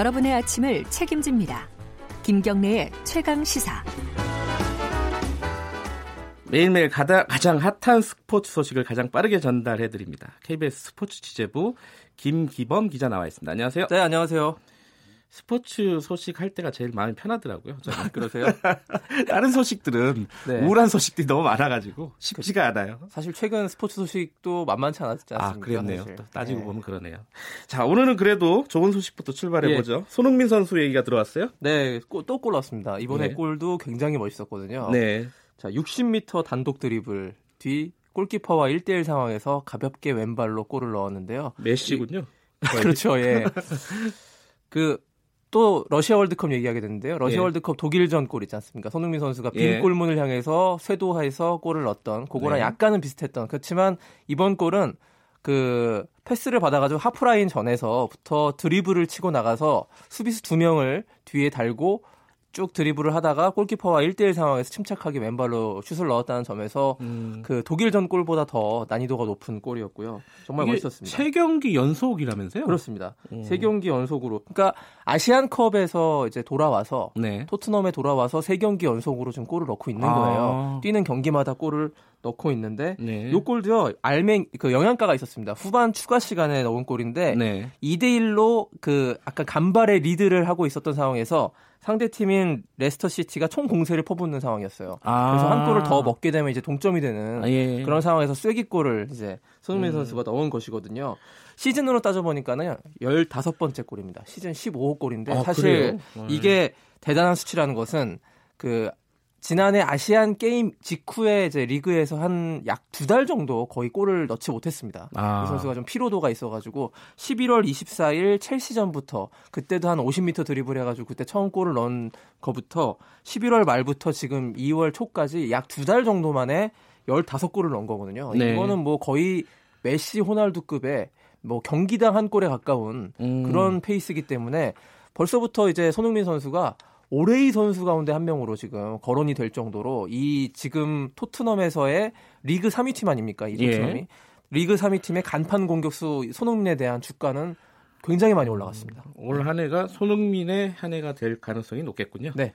여러분의 아침을 책임집니다. 김경래의 최강 시사. 매일매일 가다, 가장 핫한 스포츠 소식을 가장 빠르게 전달해 드립니다. KBS 스포츠 취재부 김기범 기자 나와 있습니다. 안녕하세요. 네, 안녕하세요. 스포츠 소식 할 때가 제일 마음이 편하더라고요. 저는. 그러세요? 다른 소식들은 네. 우울한 소식들이 너무 많아가지고 쉽지가 않아요. 사실 최근 스포츠 소식도 만만치 않았지 않습니까? 아, 그랬네요. 따지고 네. 보면 그러네요. 자, 오늘은 그래도 좋은 소식부터 출발해보죠. 예. 손흥민 선수 얘기가 들어왔어요? 네, 또 골 넣었습니다. 이번에 네. 골도 굉장히 멋있었거든요. 네. 자, 60m 단독 드리블 뒤 골키퍼와 1대1 상황에서 가볍게 왼발로 골을 넣었는데요. 메시군요. 그렇죠, 예. 그 또 러시아 월드컵 얘기하게 됐는데요. 러시아 예. 월드컵 독일전 골 있지 않습니까? 손흥민 선수가 빈 예. 골문을 향해서 쇄도해서 골을 넣었던 그거랑 네. 약간은 비슷했던 그렇지만 이번 골은 그 패스를 받아가지고 하프라인 전에서부터 드리블을 치고 나가서 수비수 두 명을 뒤에 달고 쭉 드리블을 하다가 골키퍼와 1대1 상황에서 침착하게 왼발로 슛을 넣었다는 점에서 음. 그 독일전 골보다 더 난이도가 높은 골이었고요. 정말 멋있었습니다. 세 경기 연속이라면서요? 그렇습니다. 음. 세 경기 연속으로. 그러니까 아시안컵에서 이제 돌아와서 네. 토트넘에 돌아와서 세 경기 연속으로 지금 골을 넣고 있는 거예요. 아. 뛰는 경기마다 골을 넣고 있는데 네. 요 골도요. 알맹 그 영향가가 있었습니다. 후반 추가 시간에 넣은 골인데 네. 2대 1로 그 아까 간발의 리드를 하고 있었던 상황에서 상대 팀인 레스터 시티가 총 공세를 퍼붓는 상황이었어요. 아. 그래서 한 골을 더 먹게 되면 이제 동점이 되는 아, 예. 그런 상황에서 쐐기골을 이제 손흥민 음. 선수가 넣은 것이거든요. 시즌으로 따져보니까는 15번째 골입니다. 시즌 15호 골인데 아, 사실 네. 이게 대단한 수치라는 것은 그 지난해 아시안 게임 직후에 이제 리그에서 한 약 두 달 정도 거의 골을 넣지 못했습니다. 아. 이 선수가 좀 피로도가 있어가지고 11월 24일 첼시전부터 그때도 한 50m 드리블 해가지고 그때 처음 골을 넣은 거부터 11월 말부터 지금 2월 초까지 약 두 달 정도 만에 15골을 넣은 거거든요. 네. 이거는 뭐 거의 메시 호날두급의 뭐 경기당 한 골에 가까운 음. 그런 페이스이기 때문에 벌써부터 이제 손흥민 선수가 오레이 선수 가운데 한 명으로 지금 거론이 될 정도로 이 지금 토트넘에서의 리그 3위 팀 아닙니까? 이 토트넘이. 예. 리그 3위 팀의 간판 공격수 손흥민에 대한 주가는 굉장히 많이 올라갔습니다. 음, 올한 해가 손흥민의 한 해가 될 가능성이 높겠군요. 네.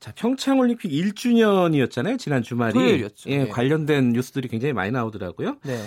자, 평창 올림픽 1주년이었잖아요. 지난 주말이. 토요일이었죠. 예, 네. 관련된 뉴스들이 굉장히 많이 나오더라고요. 네.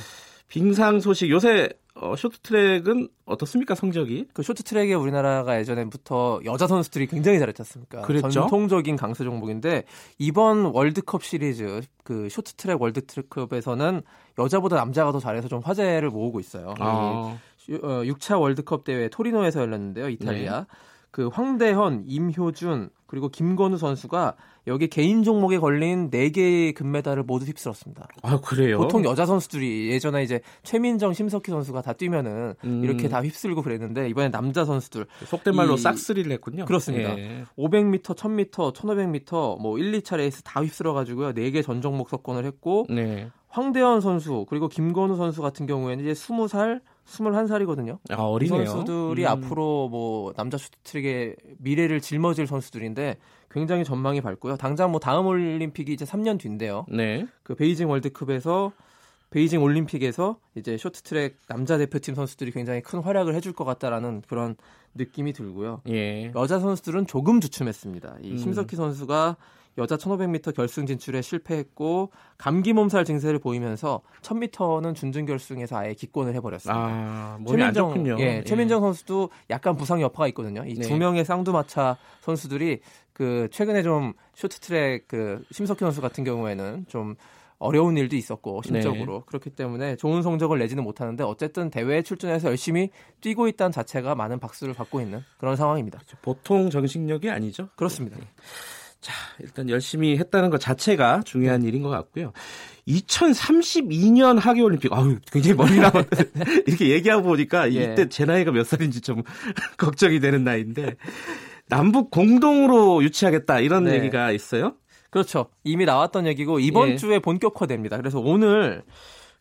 빙상 소식 요새 어, 쇼트트랙은 어떻습니까 성적이? 그 쇼트트랙에 우리나라가 예전에부터 여자 선수들이 굉장히 잘했지 않습니까? 그랬죠? 전통적인 강세 종목인데 이번 월드컵 시리즈 그 쇼트트랙 월드컵에서는 여자보다 남자가 더 잘해서 좀 화제를 모으고 있어요. 아. 6차 어, 월드컵 대회 토리노에서 열렸는데요, 이탈리아. 네. 그 황대현, 임효준 그리고 김건우 선수가 여기 개인 종목에 걸린 4개의 금메달을 모두 휩쓸었습니다. 아, 그래요? 보통 여자 선수들이 예전에 이제 최민정, 심석희 선수가 다 뛰면은 음. 이렇게 다 휩쓸고 그랬는데 이번에 남자 선수들 속된 말로 이... 싹쓸이를 했군요. 그렇습니다. 예. 500m, 1000m, 1500m 뭐 1, 2차 레이스 다 휩쓸어 가지고요. 4개 전 종목 석권을 했고 네. 황대헌 선수 그리고 김건우 선수 같은 경우에는 이제 20살 21살이거든요. 아, 어리네요. 선수들이 음. 앞으로 뭐 남자 쇼트트랙의 미래를 짊어질 선수들인데 굉장히 전망이 밝고요. 당장 뭐 다음 올림픽이 이제 3년 뒤인데요. 네. 그 베이징 월드컵에서 베이징 올림픽에서 이제 쇼트트랙 남자 대표팀 선수들이 굉장히 큰 활약을 해줄 것 같다라는 그런 느낌이 들고요. 예. 여자 선수들은 조금 주춤했습니다. 이 음. 심석희 선수가 여자 1500m 결승 진출에 실패했고 감기 몸살 증세를 보이면서 1000m는 준준 결승에서 아예 기권을 해버렸습니다. 아, 최민정, 예, 예, 최민정 선수도 약간 부상 여파가 있거든요. 이두 네. 명의 쌍두마차 선수들이 그 최근에 좀 쇼트트랙 그 심석희 선수 같은 경우에는 좀 어려운 일도 있었고 심적으로 네. 그렇기 때문에 좋은 성적을 내지는 못하는데 어쨌든 대회에 출전해서 열심히 뛰고 있다는 자체가 많은 박수를 받고 있는 그런 상황입니다. 그렇죠. 보통 정신력이 아니죠? 그렇습니다. 네. 자, 일단 열심히 했다는 것 자체가 중요한 일인 것 같고요. 2032년 하계 올림픽, 아유, 굉장히 멀리 나왔 이렇게 얘기하고 보니까 예. 이때 제 나이가 몇 살인지 좀 걱정이 되는 나이인데, 남북 공동으로 유치하겠다, 이런 네. 얘기가 있어요? 그렇죠. 이미 나왔던 얘기고, 이번 예. 주에 본격화됩니다. 그래서 오늘,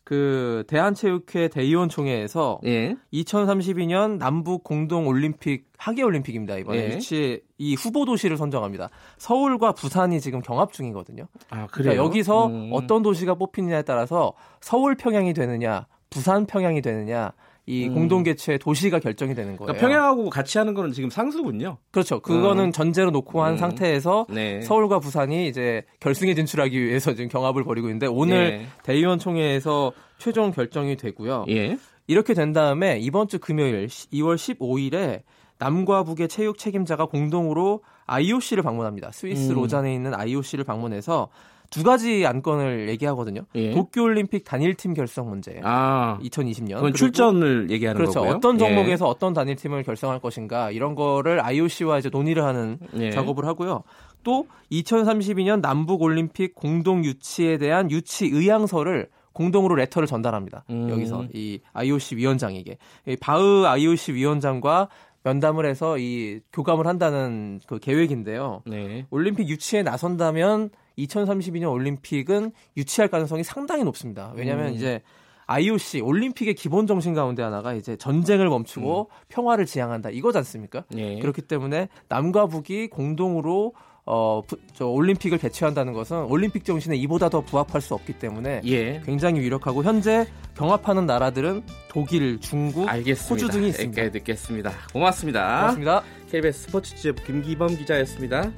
그 대한체육회 대의원 총회에서 예. 2032년 남북 공동 올림픽 하계 올림픽입니다. 이번에 예. 유치 이 후보 도시를 선정합니다. 서울과 부산이 지금 경합 중이거든요. 아, 그러니까 여기서 음. 어떤 도시가 뽑히느냐에 따라서 서울 평양이 되느냐, 부산 평양이 되느냐 이 음. 공동 개최 도시가 결정이 되는 거예요. 그러니까 평양하고 같이 하는 거는 지금 상수군요. 그렇죠. 그거는 음. 전제로 놓고 한 음. 상태에서 네. 서울과 부산이 이제 결승에 진출하기 위해서 지금 경합을 벌이고 있는데 오늘 네. 대의원 총회에서 최종 결정이 되고요. 예. 이렇게 된 다음에 이번 주 금요일 2월 15일에 남과 북의 체육 책임자가 공동으로 IOC를 방문합니다. 스위스 음. 로잔에 있는 IOC를 방문해서 두 가지 안건을 얘기하거든요. 예. 도쿄올림픽 단일팀 결성 문제. 아, 2020년. 출전을 얘기하는 그렇죠. 거고요. 어떤 종목에서 예. 어떤 단일팀을 결성할 것인가 이런 거를 IOC와 이제 논의를 하는 예. 작업을 하고요. 또 2032년 남북 올림픽 공동 유치에 대한 유치 의향서를 공동으로 레터를 전달합니다. 음. 여기서 이 IOC 위원장에게 바흐 IOC 위원장과 면담을 해서 이 교감을 한다는 그 계획인데요. 네. 올림픽 유치에 나선다면 2032년 올림픽은 유치할 가능성이 상당히 높습니다. 왜냐하면 음. 이제 IOC 올림픽의 기본 정신 가운데 하나가 이제 전쟁을 멈추고 음. 평화를 지향한다 이거지 않습니까? 네. 그렇기 때문에 남과 북이 공동으로 어, 저 올림픽을 개최한다는 것은 올림픽 정신에 이보다 더 부합할 수 없기 때문에 예. 굉장히 유력하고 현재 경합하는 나라들은 독일, 중국, 알겠습니다. 호주 등이 있습니다. 네, 듣겠습니다. 고맙습니다. 고맙습니다. KBS 스포츠 집 김기범 기자였습니다.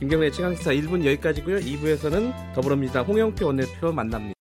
김경래 최강시사 1분 여기까지고요. 2부에서는 더불어민주당 홍영표 원내표 만납니다.